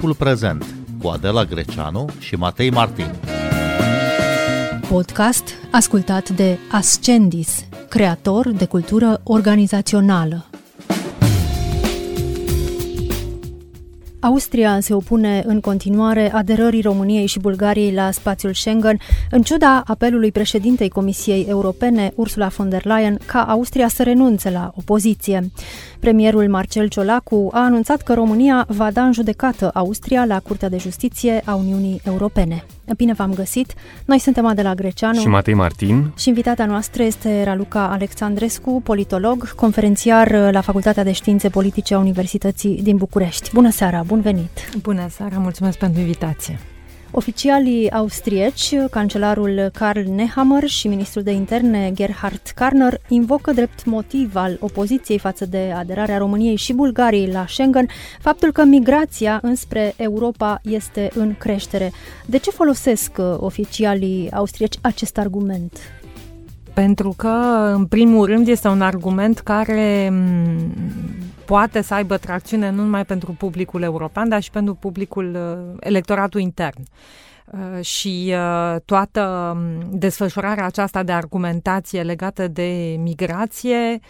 Timpul prezent cu Adela Greceanu și Matei Martin. Podcast ascultat de Ascendis, creator de cultură organizațională. Austria se opune în continuare aderării României și Bulgariei la spațiul Schengen, în ciuda apelului președintei Comisiei Europene, Ursula von der Leyen, ca Austria să renunțe la opoziție. Premierul Marcel Ciolacu a anunțat că România va da în judecată Austria la Curtea de Justiție a Uniunii Europene. Bine v-am găsit! Noi suntem Adela Greceanu și Matei Martin și invitata noastră este Raluca Alexandrescu, politolog, conferențiar la Facultatea de Științe Politice a Universității din București. Bună seara, bun venit! Bună seara, mulțumesc pentru invitație! Oficialii austrieci, cancelarul Karl Nehammer și ministrul de interne Gerhard Karner, invocă drept motiv al opoziției față de aderarea României și Bulgariei la Schengen faptul că migrația înspre Europa este în creștere. De ce folosesc oficialii austrieci acest argument? Pentru că, în primul rând, este un argument care poate să aibă tracțiune nu numai pentru publicul european, dar și pentru publicul uh, electoratul intern. Uh, și uh, toată um, desfășurarea aceasta de argumentație legată de migrație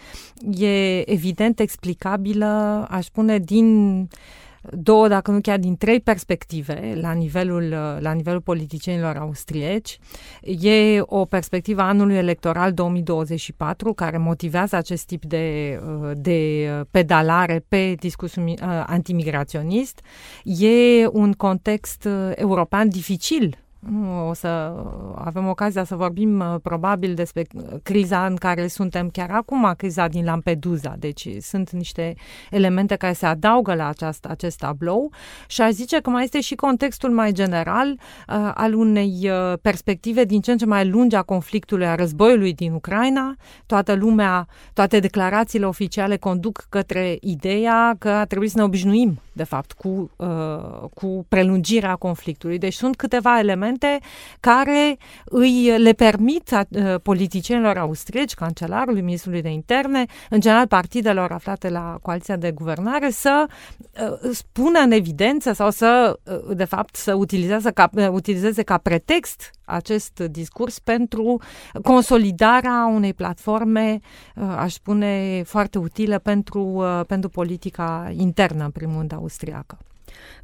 e evident explicabilă, aș spune, din două, dacă nu chiar din trei perspective la nivelul, la nivelul politicienilor austrieci. E o perspectivă anului electoral 2024 care motivează acest tip de, de pedalare pe discursul uh, antimigraționist. E un context uh, european dificil o să avem ocazia să vorbim uh, probabil despre criza în care suntem chiar acum, criza din Lampedusa. Deci sunt niște elemente care se adaugă la aceast, acest tablou și aș zice că mai este și contextul mai general uh, al unei uh, perspective din ce în ce mai lungi a conflictului, a războiului din Ucraina. Toată lumea, toate declarațiile oficiale conduc către ideea că a trebuit să ne obișnuim, de fapt, cu, uh, cu prelungirea conflictului. Deci sunt câteva elemente elemente care îi le permit uh, politicienilor austrieci, cancelarului, ministrului de interne, în general partidelor aflate la coaliția de guvernare, să uh, spună în evidență sau să, uh, de fapt, să utilizeze ca, utilizeze ca pretext acest discurs pentru consolidarea unei platforme, aș spune, foarte utile pentru, pentru politica internă, în primul rând, austriacă.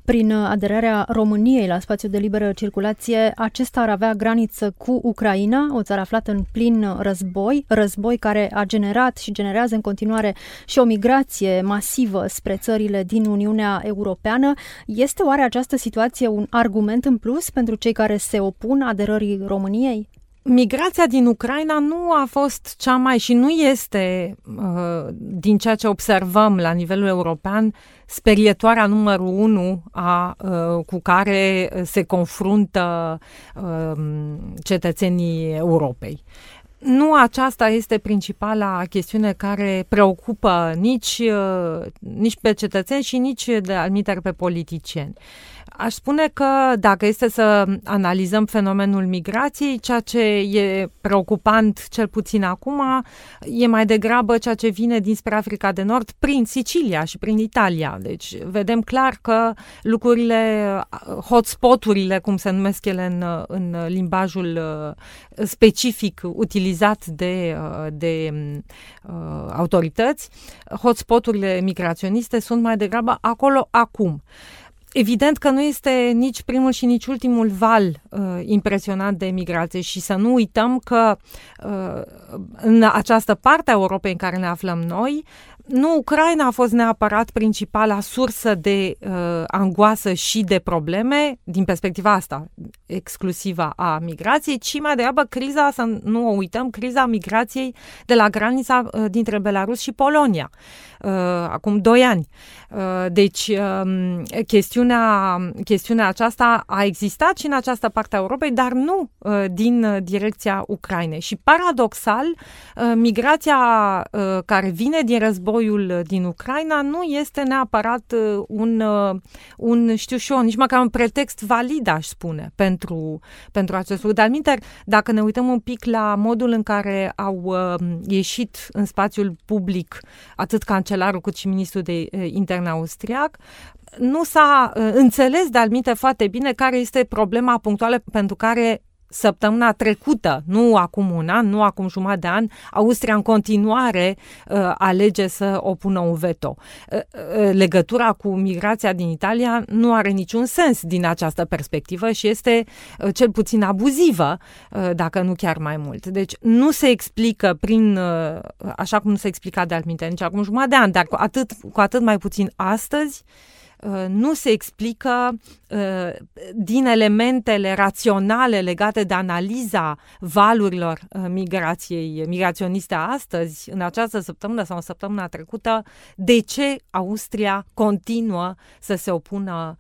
Prin aderarea României la spațiul de liberă circulație, acesta ar avea graniță cu Ucraina, o țară aflată în plin război, război care a generat și generează în continuare și o migrație masivă spre țările din Uniunea Europeană. Este oare această situație un argument în plus pentru cei care se opun aderării României? Migrația din Ucraina nu a fost cea mai și nu este, uh, din ceea ce observăm la nivelul european, sperietoarea numărul unu a, uh, cu care se confruntă uh, cetățenii Europei. Nu aceasta este principala chestiune care preocupă nici, nici pe cetățeni și nici de almiter pe politicieni. Aș spune că dacă este să analizăm fenomenul migrației, ceea ce e preocupant cel puțin acum e mai degrabă ceea ce vine dinspre Africa de Nord prin Sicilia și prin Italia. Deci vedem clar că lucrurile, hotspoturile, cum se numesc ele în, în limbajul uh, specific utilizat de, uh, de uh, autorități, hotspoturile migraționiste sunt mai degrabă acolo acum. Evident că nu este nici primul și nici ultimul val uh, impresionant de migrație și să nu uităm că uh, în această parte a Europei în care ne aflăm noi, nu Ucraina a fost neapărat principala sursă de uh, angoasă și de probleme din perspectiva asta exclusivă a migrației, ci mai degrabă criza, să nu o uităm, criza migrației de la granița uh, dintre Belarus și Polonia, uh, acum doi ani. Uh, deci, uh, chestiunea, chestiunea aceasta a existat și în această parte a Europei, dar nu uh, din direcția Ucrainei. Și paradoxal, uh, migrația uh, care vine din război războiul din Ucraina nu este neapărat un, un știu și eu, nici măcar un pretext valid, aș spune, pentru, pentru acest lucru. Dar, minter, dacă ne uităm un pic la modul în care au ieșit în spațiul public atât cancelarul cât și ministrul de interne austriac, nu s-a uh, înțeles de alminte foarte bine care este problema punctuală pentru care săptămâna trecută, nu acum un an, nu acum jumătate de an, Austria în continuare uh, alege să opună un veto. Uh, uh, legătura cu migrația din Italia nu are niciun sens din această perspectivă și este uh, cel puțin abuzivă, uh, dacă nu chiar mai mult. Deci nu se explică prin, uh, așa cum nu se explica de altminte nici acum jumătate de an, dar cu atât, cu atât mai puțin astăzi, uh, Uh, nu se explică uh, din elementele raționale legate de analiza valurilor uh, migrației migraționiste astăzi, în această săptămână sau în săptămâna trecută, de ce Austria continuă să se opună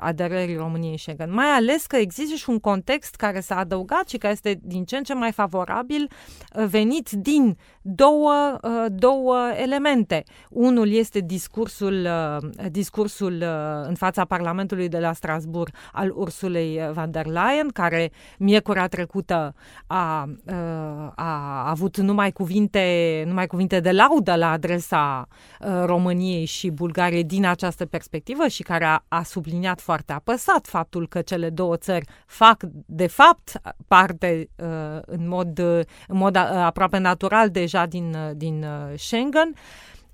aderării României în Schengen. Mai ales că există și un context care s-a adăugat și care este din ce în ce mai favorabil venit din două, două elemente. Unul este discursul, discursul Uh, în fața Parlamentului de la Strasbourg al Ursulei van der Leyen, care miercurea trecută a, uh, a avut numai cuvinte, numai cuvinte de laudă la adresa uh, României și Bulgariei din această perspectivă și care a, a subliniat foarte apăsat faptul că cele două țări fac de fapt parte în mod, în mod aproape natural deja din, din Schengen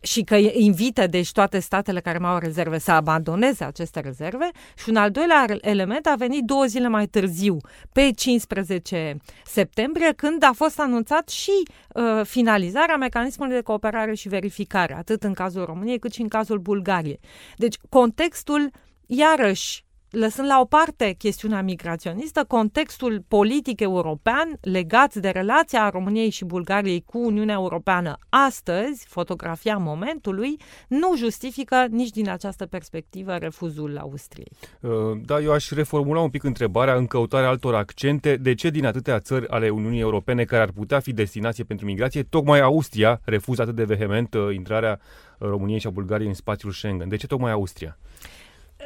și că invită deci toate statele care mai au rezerve să abandoneze aceste rezerve și un al doilea element a venit două zile mai târziu, pe 15 septembrie, când a fost anunțat și uh, finalizarea mecanismului de cooperare și verificare, atât în cazul României cât și în cazul Bulgariei. Deci contextul iarăși lăsând la o parte chestiunea migraționistă, contextul politic european legat de relația României și Bulgariei cu Uniunea Europeană astăzi, fotografia momentului, nu justifică nici din această perspectivă refuzul Austriei. Uh, da, eu aș reformula un pic întrebarea în căutarea altor accente. De ce din atâtea țări ale Uniunii Europene care ar putea fi destinație pentru migrație, tocmai Austria refuză atât de vehement uh, intrarea României și a Bulgariei în spațiul Schengen? De ce tocmai Austria?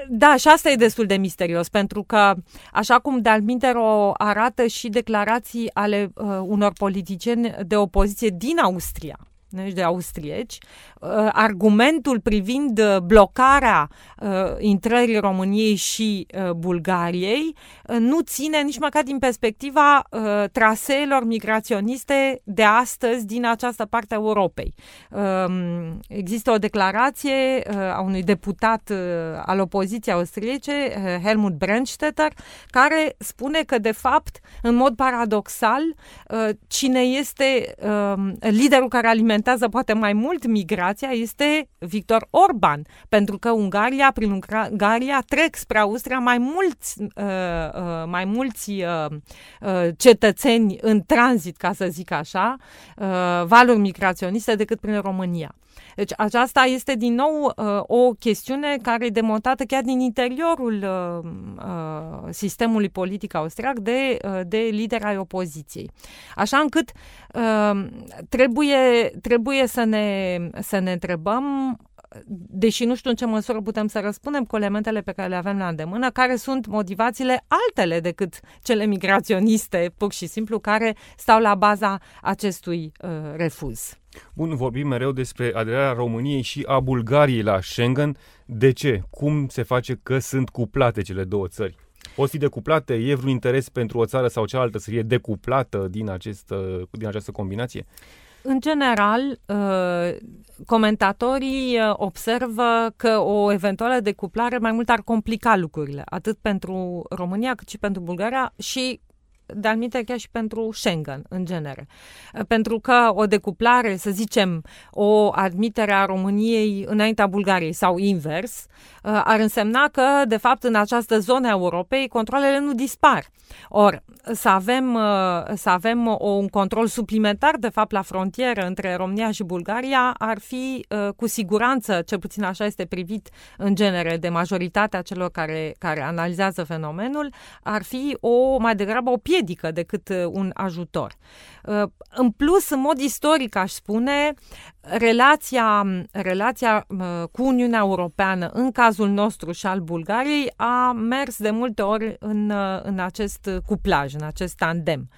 Da, și asta e destul de misterios, pentru că, așa cum de-al o arată și declarații ale uh, unor politicieni de opoziție din Austria, deci de austrieci, uh, argumentul privind uh, blocarea uh, intrării României și Bulgariei nu ține nici măcar din perspectiva traseelor migraționiste de astăzi din această parte a Europei. Um, există o declarație a unui deputat al opoziției austriece, Helmut Brandstetter, care spune că, de fapt, în mod paradoxal, cine este um, liderul care alimentează alimentează poate mai mult migrația este Victor Orban, pentru că Ungaria, prin Ungaria trec spre Austria mai mulți, uh, uh, mai mulți uh, uh, cetățeni în tranzit, ca să zic așa, uh, valuri migraționiste decât prin România. Deci aceasta este din nou uh, o chestiune care e demontată chiar din interiorul uh, uh, sistemului politic austriac de, uh, de lideri ai opoziției. Așa încât uh, trebuie, trebuie să, ne, să ne întrebăm deși nu știu în ce măsură putem să răspundem cu elementele pe care le avem la îndemână, care sunt motivațiile altele decât cele migraționiste, pur și simplu, care stau la baza acestui uh, refuz. Bun, vorbim mereu despre aderarea României și a Bulgariei la Schengen. De ce? Cum se face că sunt cuplate cele două țări? Pot fi decuplate? E vreun interes pentru o țară sau cealaltă să fie decuplată din, acest, din această combinație? În general, uh, comentatorii uh, observă că o eventuală decuplare mai mult ar complica lucrurile, atât pentru România cât și pentru Bulgaria și de alminte chiar și pentru Schengen în genere. Pentru că o decuplare, să zicem, o admitere a României înaintea Bulgariei sau invers, ar însemna că, de fapt, în această zonă a Europei, controlele nu dispar. Or, să avem, să avem o, un control suplimentar, de fapt, la frontieră între România și Bulgaria ar fi, cu siguranță, cel puțin așa este privit în genere de majoritatea celor care, care analizează fenomenul, ar fi o mai degrabă o pierdere piedică decât uh, un ajutor. Uh, în plus, în mod istoric, aș spune, relația, relația cu Uniunea Europeană, în cazul nostru și al Bulgariei, a mers de multe ori în, în acest cuplaj, în acest tandem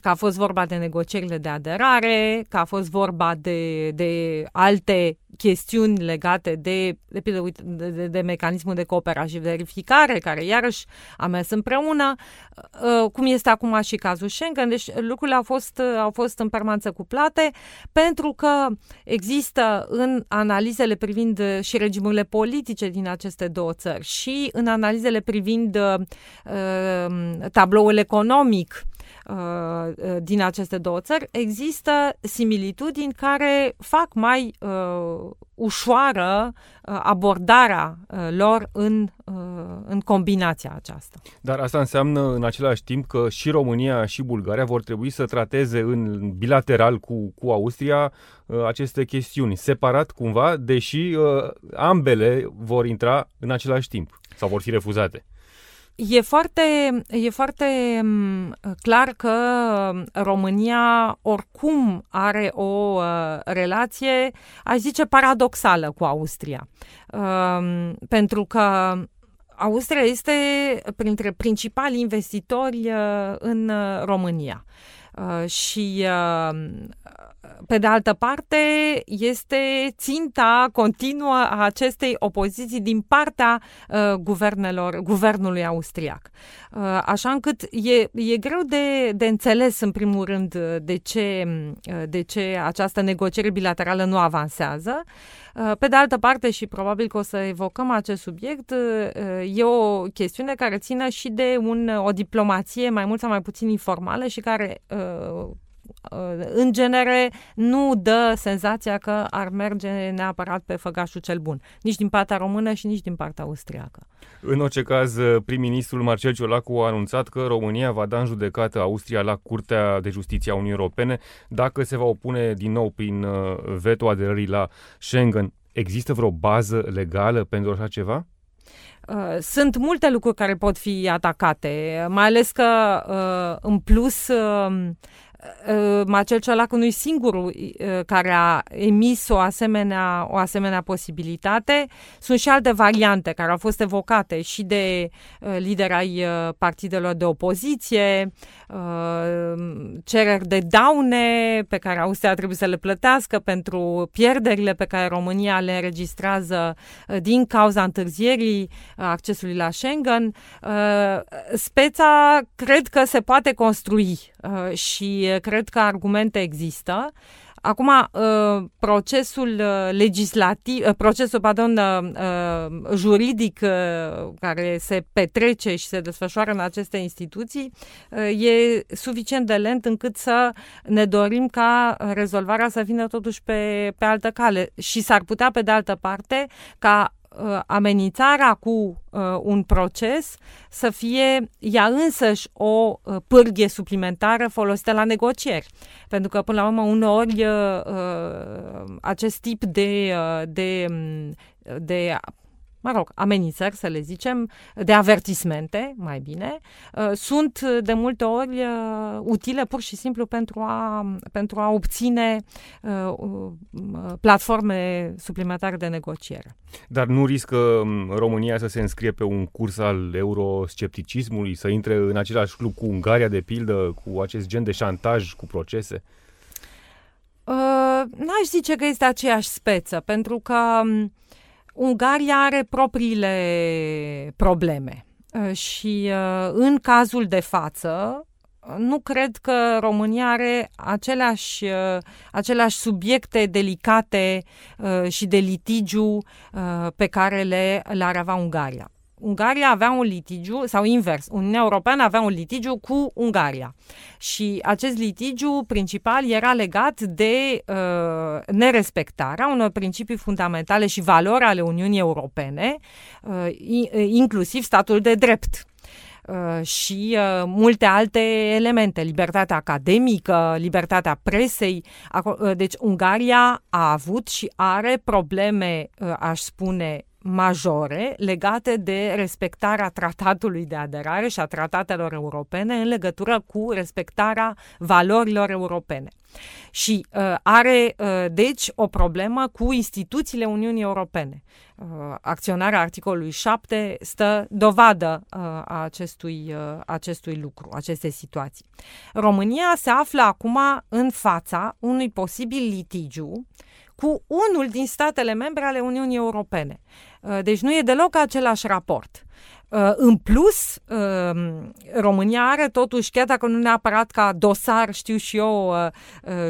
că a fost vorba de negocierile de aderare, că a fost vorba de, de alte chestiuni legate de, de, de, de, de mecanismul de cooperare și verificare, care iarăși a mers împreună, uh, cum este acum și cazul Schengen. Deci lucrurile au fost, au fost în permanență cuplate, pentru că există în analizele privind și regimurile politice din aceste două țări și în analizele privind uh, tabloul economic Uh, uh, din aceste două țări, există similitudini care fac mai uh, ușoară uh, abordarea uh, lor în, uh, în combinația aceasta. Dar asta înseamnă în același timp că și România și Bulgaria vor trebui să trateze în bilateral cu, cu Austria uh, aceste chestiuni, separat cumva, deși uh, ambele vor intra în același timp sau vor fi refuzate. E foarte, e foarte mm, clar că România oricum are o uh, relație, aș zice, paradoxală cu Austria. Uh, pentru că Austria este printre principali investitori uh, în uh, România. Uh, și uh, pe de altă parte, este ținta continuă a acestei opoziții din partea uh, guvernelor, guvernului austriac. Uh, așa încât e, e greu de, de înțeles, în primul rând, de ce, uh, de ce această negociere bilaterală nu avansează. Uh, pe de altă parte, și probabil că o să evocăm acest subiect, uh, e o chestiune care ține și de un, o diplomație mai mult sau mai puțin informală și care uh, Uh, în genere, nu dă senzația că ar merge neapărat pe făgașul cel bun, nici din partea română și nici din partea austriacă. În orice caz, prim-ministrul Marcel Ciolacu a anunțat că România va da în judecată Austria la Curtea de Justiție a Uniunii Europene dacă se va opune din nou prin uh, veto aderării la Schengen. Există vreo bază legală pentru așa ceva? Uh, sunt multe lucruri care pot fi atacate, mai ales că, în plus, Uh, Marcel Ciolacu nu e singurul uh, care a emis o asemenea, o asemenea posibilitate. Sunt și alte variante care au fost evocate și de uh, lideri ai partidelor de opoziție, cereri de daune pe care Austria trebuie să le plătească pentru pierderile pe care România le înregistrează din cauza întârzierii accesului la Schengen. Speța cred că se poate construi și cred că argumente există. Acum, uh, procesul uh, legislativ, uh, procesul, pardon, juridic care se petrece și se desfășoară în aceste instituții e suficient de lent încât să ne dorim ca rezolvarea să vină totuși pe, pe altă cale. Și s-ar putea, pe de altă parte, ca uh, amenințarea cu uh, un proces să fie ea însăși o uh, pârghie suplimentară folosită la negocieri. Pentru că, până la urmă, uneori uh, uh, acest tip de, uh, de, de mă rog, amenințări, să le zicem, de avertismente, mai bine, uh, sunt de multe ori uh, utile pur și simplu pentru a, pentru a obține uh, platforme suplimentare de negociere. Dar nu riscă um, România să se înscrie pe un curs al euroscepticismului, să intre în același club cu Ungaria, de pildă, cu acest gen de șantaj cu procese? Uh, n-aș zice că este aceeași speță, pentru că um, Ungaria are propriile probleme uh, și uh, în cazul de față nu cred că România are aceleași, uh, aceleași subiecte delicate și de litigiu pe care le, le-ar avea Ungaria. Ungaria avea un litigiu, sau invers, Uniunea Europeană avea un litigiu cu Ungaria. Și acest litigiu principal era legat de uh, nerespectarea unor principii fundamentale și valori ale Uniunii Europene, uh, inclusiv statul de drept. Uh, și uh, multe alte elemente, libertatea academică, libertatea presei. Uh, deci Ungaria a avut și are probleme, uh, aș spune, majore legate de respectarea tratatului de aderare și a tratatelor europene în legătură cu respectarea valorilor europene. Și uh, are, uh, deci, o problemă cu instituțiile Uniunii Europene. Uh, acționarea articolului 7 stă dovadă uh, a acestui, uh, acestui lucru, acestei situații. România se află acum în fața unui posibil litigiu cu unul din statele membre ale Uniunii Europene. Uh, deci nu e deloc același raport. Uh, în plus, uh, România are totuși, chiar dacă nu neapărat ca dosar, știu și eu, uh,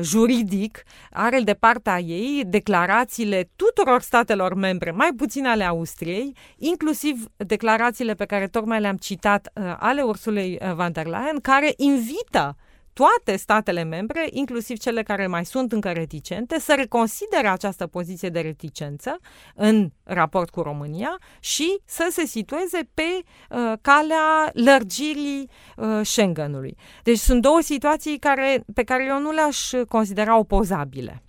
juridic, are de partea ei declarațiile tuturor statelor membre, mai puțin ale Austriei, inclusiv declarațiile pe care tocmai le-am citat ale Ursulei van der Leyen, care invită toate statele membre, inclusiv cele care mai sunt încă reticente, să reconsidere această poziție de reticență în raport cu România și să se situeze pe uh, calea lărgirii uh, Schengenului. Deci sunt două situații care, pe care eu nu le-aș considera opozabile.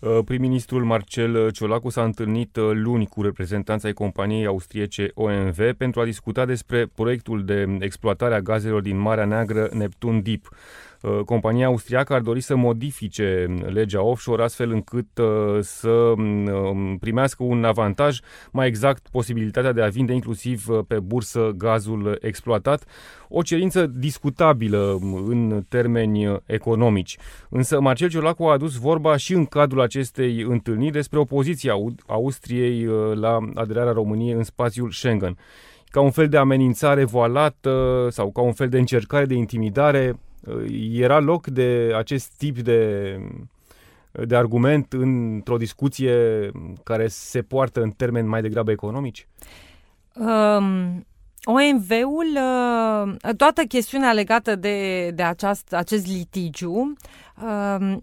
Uh, prim-ministrul Marcel Ciolacu s-a întâlnit uh, luni cu reprezentanța ai companiei austriece OMV pentru a discuta despre proiectul de exploatare a gazelor din Marea Neagră Neptun Deep. Uh, compania austriacă ar dori să modifice legea offshore astfel încât uh, să mm, um, primească un avantaj, mai exact posibilitatea de a vinde inclusiv uh, pe bursă gazul exploatat, o cerință discutabilă mm, în termeni economici. Însă Marcel Ciolacu a adus vorba și în cadrul acestei întâlniri despre opoziția Austriei la aderarea României în spațiul Schengen ca un fel de amenințare voalată sau ca un fel de încercare de intimidare era loc de acest tip de, de argument într-o discuție care se poartă în termeni mai degrabă economici? Um, OMV-ul, uh, toată chestiunea legată de, de aceast, acest litigiu, um,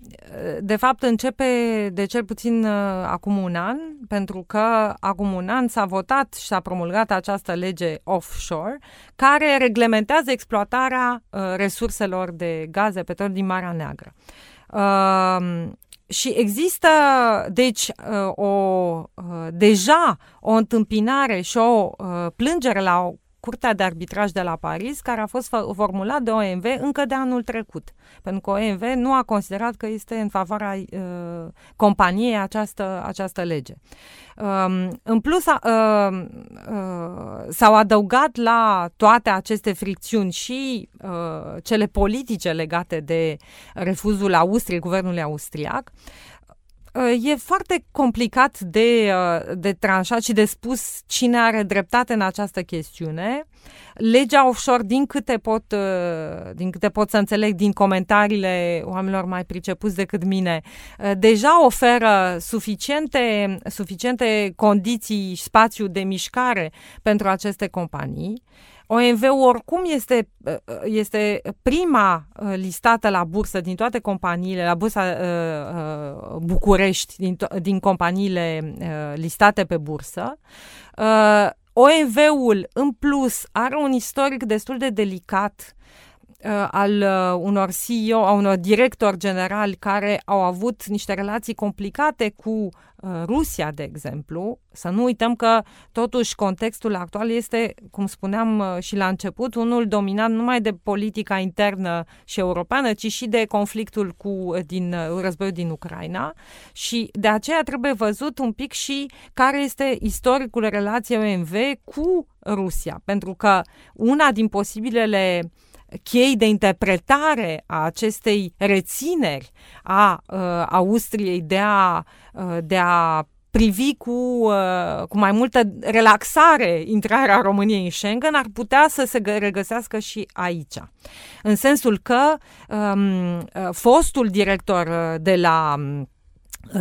de fapt începe de cel puțin uh, acum un an, pentru că acum un an s-a votat și s-a promulgat această lege offshore, care reglementează exploatarea uh, resurselor de gaze, petrol din Marea Neagră. Um, și există, deci, o, deja o întâmpinare și o plângere la Curtea de Arbitraj de la Paris, care a fost formulat de OMV încă de anul trecut. Pentru că OMV nu a considerat că este în favoarea uh, companiei această, această lege. Um, în plus, uh, uh, s-au adăugat la toate aceste fricțiuni și uh, cele politice legate de refuzul Austriei, guvernului austriac, e foarte complicat de, uh, de tranșat și de spus cine are dreptate în această chestiune. Legea offshore, din câte pot, uh, din câte pot să înțeleg din comentariile oamenilor mai pricepuți decât mine, uh, deja oferă suficiente, suficiente condiții și spațiu de mișcare pentru aceste companii. OMV-ul oricum este, uh, este prima uh, listată la bursă din toate companiile, la bursa uh, București, din, din companiile listate pe bursă. OMV-ul, în plus, are un istoric destul de delicat uh, al uh, unor CEO, a unor directori generali care au avut niște relații complicate cu uh, Rusia, de exemplu. Să nu uităm că, totuși, contextul actual este, cum spuneam uh, și la început, unul dominat numai de politica internă și europeană, ci și de conflictul cu uh, din uh, războiul din Ucraina. Și de aceea trebuie văzut un pic și care este istoricul relației OMV cu Rusia. Pentru că una din posibilele uh, chei de interpretare a acestei rețineri a uh, Austriei de a, uh, de a privi cu, uh, cu mai multă relaxare intrarea României în Schengen ar putea să se regăsească și aici. În sensul că um, uh, fostul director uh, de la um,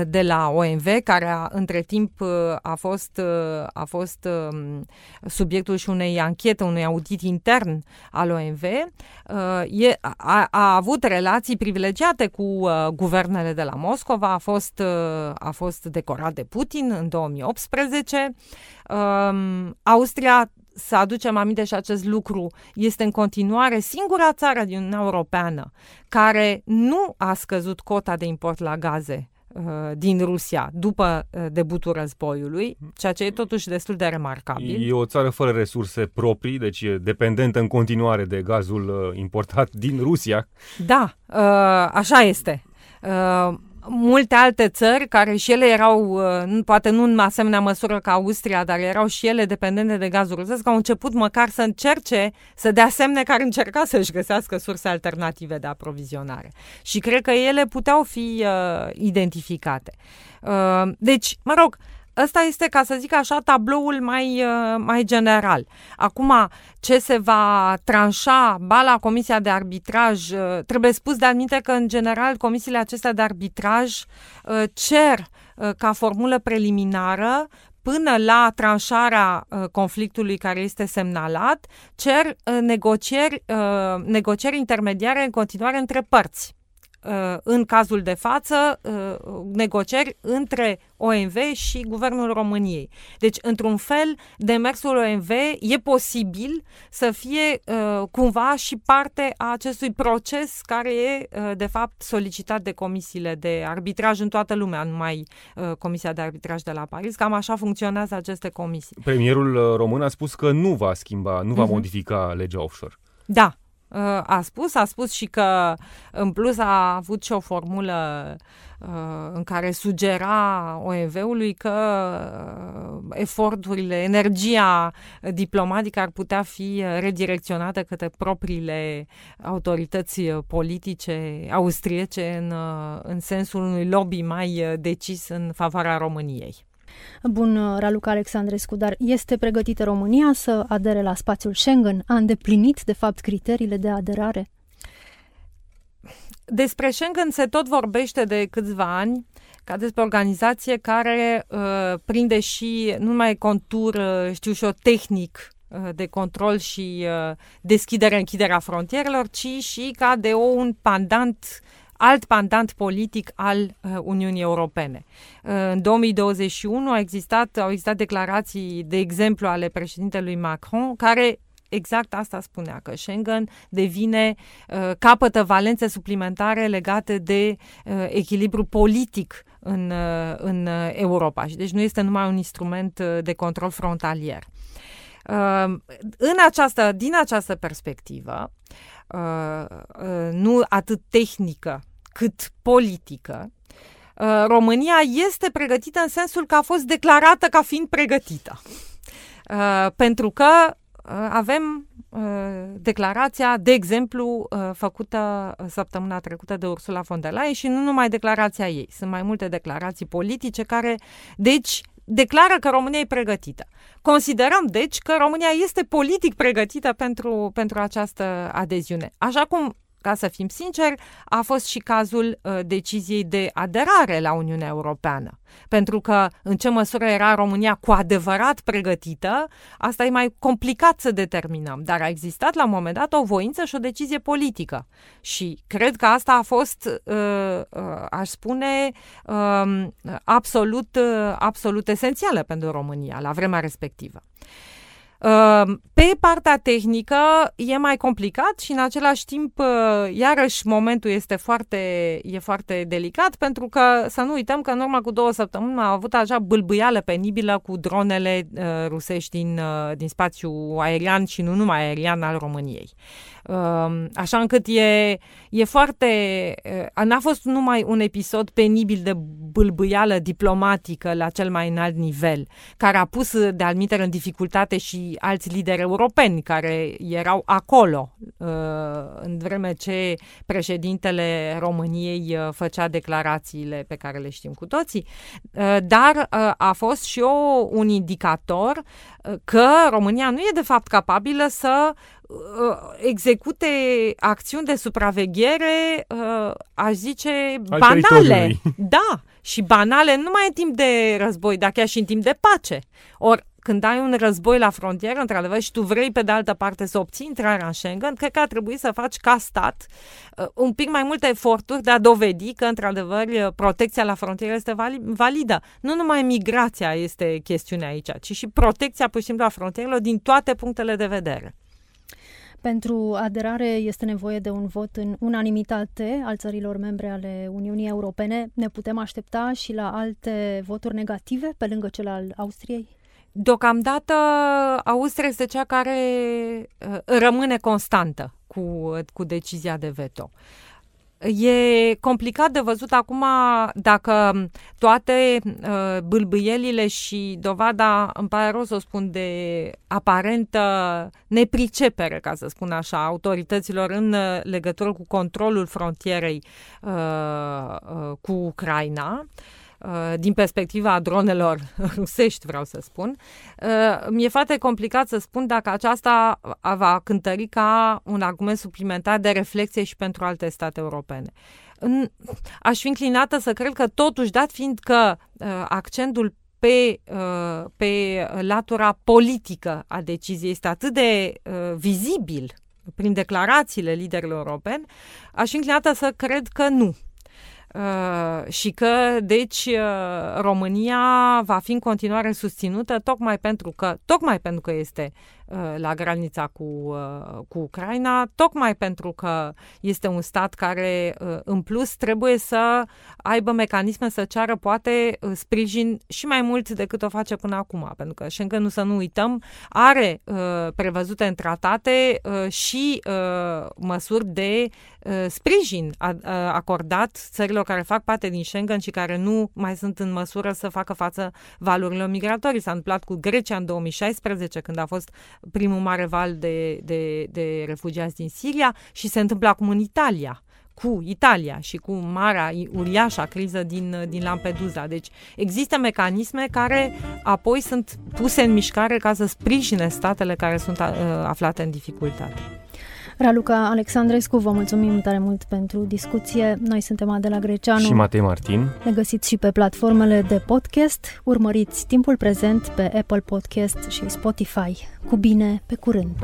de la OMV, care a, între timp uh, a fost, uh, a fost um, subiectul și unei anchete, unui audit intern al OMV, uh, e, a, a avut relații privilegiate cu guvernele de la Moscova, a fost, a fost decorat de Putin în 2018. Um, Austria să aducem aminte și acest lucru, este în continuare singura țară din Uniunea Europeană care nu a scăzut cota de import la gaze din Rusia după debutul războiului, ceea ce e totuși destul de remarcabil. E o țară fără resurse proprii, deci e dependentă în continuare de gazul importat din Rusia. Da, așa este multe alte țări care și ele erau, uh, poate nu în asemenea măsură ca Austria, dar erau și ele dependente de gazul rusesc, au început măcar să încerce să dea semne care încerca să-și găsească surse alternative de aprovizionare. Și cred că ele puteau fi uh, identificate. Uh, deci, mă rog, uh, ăsta este, ca să zic așa, tabloul mai, uh, mai general. Acum, ce se va tranșa, ba la Comisia de Arbitraj, uh, trebuie spus de admite că, în general, comisiile acestea de arbitraj uh, cer ca formulă preliminară până la tranșarea uh, conflictului care este semnalat, cer uh, negocieri, uh, negocieri intermediare în continuare între părți. Uh, în cazul de față, uh, negocieri între OMV și Guvernul României. Deci, într-un fel, demersul OMV e posibil să fie uh, cumva și parte a acestui proces care e, de fapt, solicitat de comisiile de arbitraj în toată lumea, numai Comisia de Arbitraj de la Paris. Cam așa funcționează aceste comisii. Premierul român a spus că nu va schimba, nu va uh-huh. modifica legea offshore. Da, Uh, a spus, a spus și că în plus a avut și o formulă uh, în care sugera OEV-ului că uh, eforturile, energia diplomatică ar putea fi redirecționată către propriile autorități politice austriece în, în sensul unui lobby mai decis în favoarea României. Bun, Raluca Alexandrescu, dar este pregătită România să adere la spațiul Schengen? A îndeplinit, de fapt, criteriile de aderare? Despre Schengen se tot vorbește de câțiva ani ca despre organizație care uh, prinde și nu numai contur, uh, știu și o tehnic uh, de control și uh, deschidere-închiderea frontierelor, ci și ca de o, un pandant alt pandant politic al uh, Uniunii Europene. Uh, în 2021 au existat, au existat declarații, de exemplu, ale președintelui Macron, care exact asta spunea, că Schengen devine, uh, capătă valențe suplimentare legate de uh, echilibru politic în, uh, în Europa. Și deci nu este numai un instrument uh, de control frontalier. Uh, în această, din această perspectivă, Uh, uh, nu atât tehnică cât politică, uh, România este pregătită în sensul că a fost declarată ca fiind pregătită. Pentru că avem declarația, de exemplu, făcută săptămâna trecută de Ursula von der Leyen și nu numai declarația ei. Sunt mai multe declarații politice care, deci, declară că România e pregătită. Considerăm, deci, că România este politic pregătită pentru, pentru această adeziune. Așa cum ca să fim sinceri, a fost și cazul uh, deciziei de aderare la Uniunea Europeană. Pentru că în ce măsură era România cu adevărat pregătită, asta e mai complicat să determinăm. Dar a existat la un moment dat o voință și o decizie politică. Și cred că asta a fost, uh, uh, aș spune, uh, absolut, uh, absolut esențială pentru România la vremea respectivă. Ehm, pe partea tehnică e mai complicat și în același timp, uh, iarăși, momentul este foarte, e foarte delicat pentru că să nu uităm că în urmă cu două săptămâni a avut așa bâlbâială penibilă cu dronele uh, rusești din, uh, din spațiu aerian și nu numai aerian al României. Uh, așa încât e, e foarte... Uh, n-a fost numai un episod penibil de bâlbâială diplomatică la cel mai înalt nivel, care a pus de almiter în dificultate și alți lideri europeni care erau acolo uh, în vreme ce președintele României uh, făcea declarațiile pe care le știm cu toții, uh, dar uh, a fost și o, un indicator uh, că România nu e de fapt capabilă să Uh, execute acțiuni de supraveghere, uh, aș zice, Al banale. Da, și banale nu numai în timp de război, dar chiar și în timp de pace. Ori când ai un război la frontieră, într-adevăr, și tu vrei pe de altă parte să obții intrarea în Schengen, cred că ar trebui să faci ca stat uh, un pic mai multe eforturi de a dovedi că, într-adevăr, protecția la frontieră este validă. Nu numai migrația este chestiunea aici, ci și protecția, pur și simplu, a frontierelor din toate punctele de vedere. Pentru aderare este nevoie de un vot în unanimitate al țărilor membre ale Uniunii Europene. Ne putem aștepta și la alte voturi negative pe lângă cel al Austriei? Deocamdată Austria este cea care uh, rămâne constantă cu, cu decizia de veto. E complicat de văzut acum dacă toate uh, bâlbâielile și dovada, îmi pare rău să o spun, de aparentă nepricepere, ca să spun așa, autorităților în uh, legătură cu controlul frontierei uh, uh, cu Ucraina, uh, Uh, din perspectiva dronelor rusești, vreau să spun, uh, mi-e foarte complicat să spun dacă aceasta va cântări ca un argument suplimentar de reflexie și pentru alte state europene. Aș fi înclinată să cred că totuși, dat fiind că uh, accentul pe, pe latura politică a deciziei este atât de vizibil prin declarațiile liderilor europeni, aș fi înclinată să cred că nu. Uh, și că, deci, uh, România va fi în continuare susținută tocmai pentru că, tocmai pentru că este uh, la granița cu, uh, cu Ucraina, tocmai pentru că este un stat care, uh, în plus, trebuie să aibă mecanisme să ceară, poate, uh, sprijin și mai mult decât o face până acum. Pentru că Schengen, nu să nu uităm, are uh, prevăzute în tratate uh, și uh, măsuri de uh, sprijin a, uh, acordat țărilor care fac parte din Schengen și care nu mai sunt în măsură să facă față valurilor migratorii. S-a întâmplat cu Grecia în 2016, când a fost primul mare val de, de, de refugiați din Siria și se întâmplă acum în Italia cu Italia și cu marea, uriașa criză din, din Lampedusa. Deci există mecanisme care apoi sunt puse în mișcare ca să sprijine statele care sunt uh, aflate în dificultate. Raluca Alexandrescu, vă mulțumim tare mult pentru discuție. Noi suntem Adela Greceanu și Matei Martin. Ne găsiți și pe platformele de podcast. Urmăriți timpul prezent pe Apple Podcast și Spotify. Cu bine, pe curând!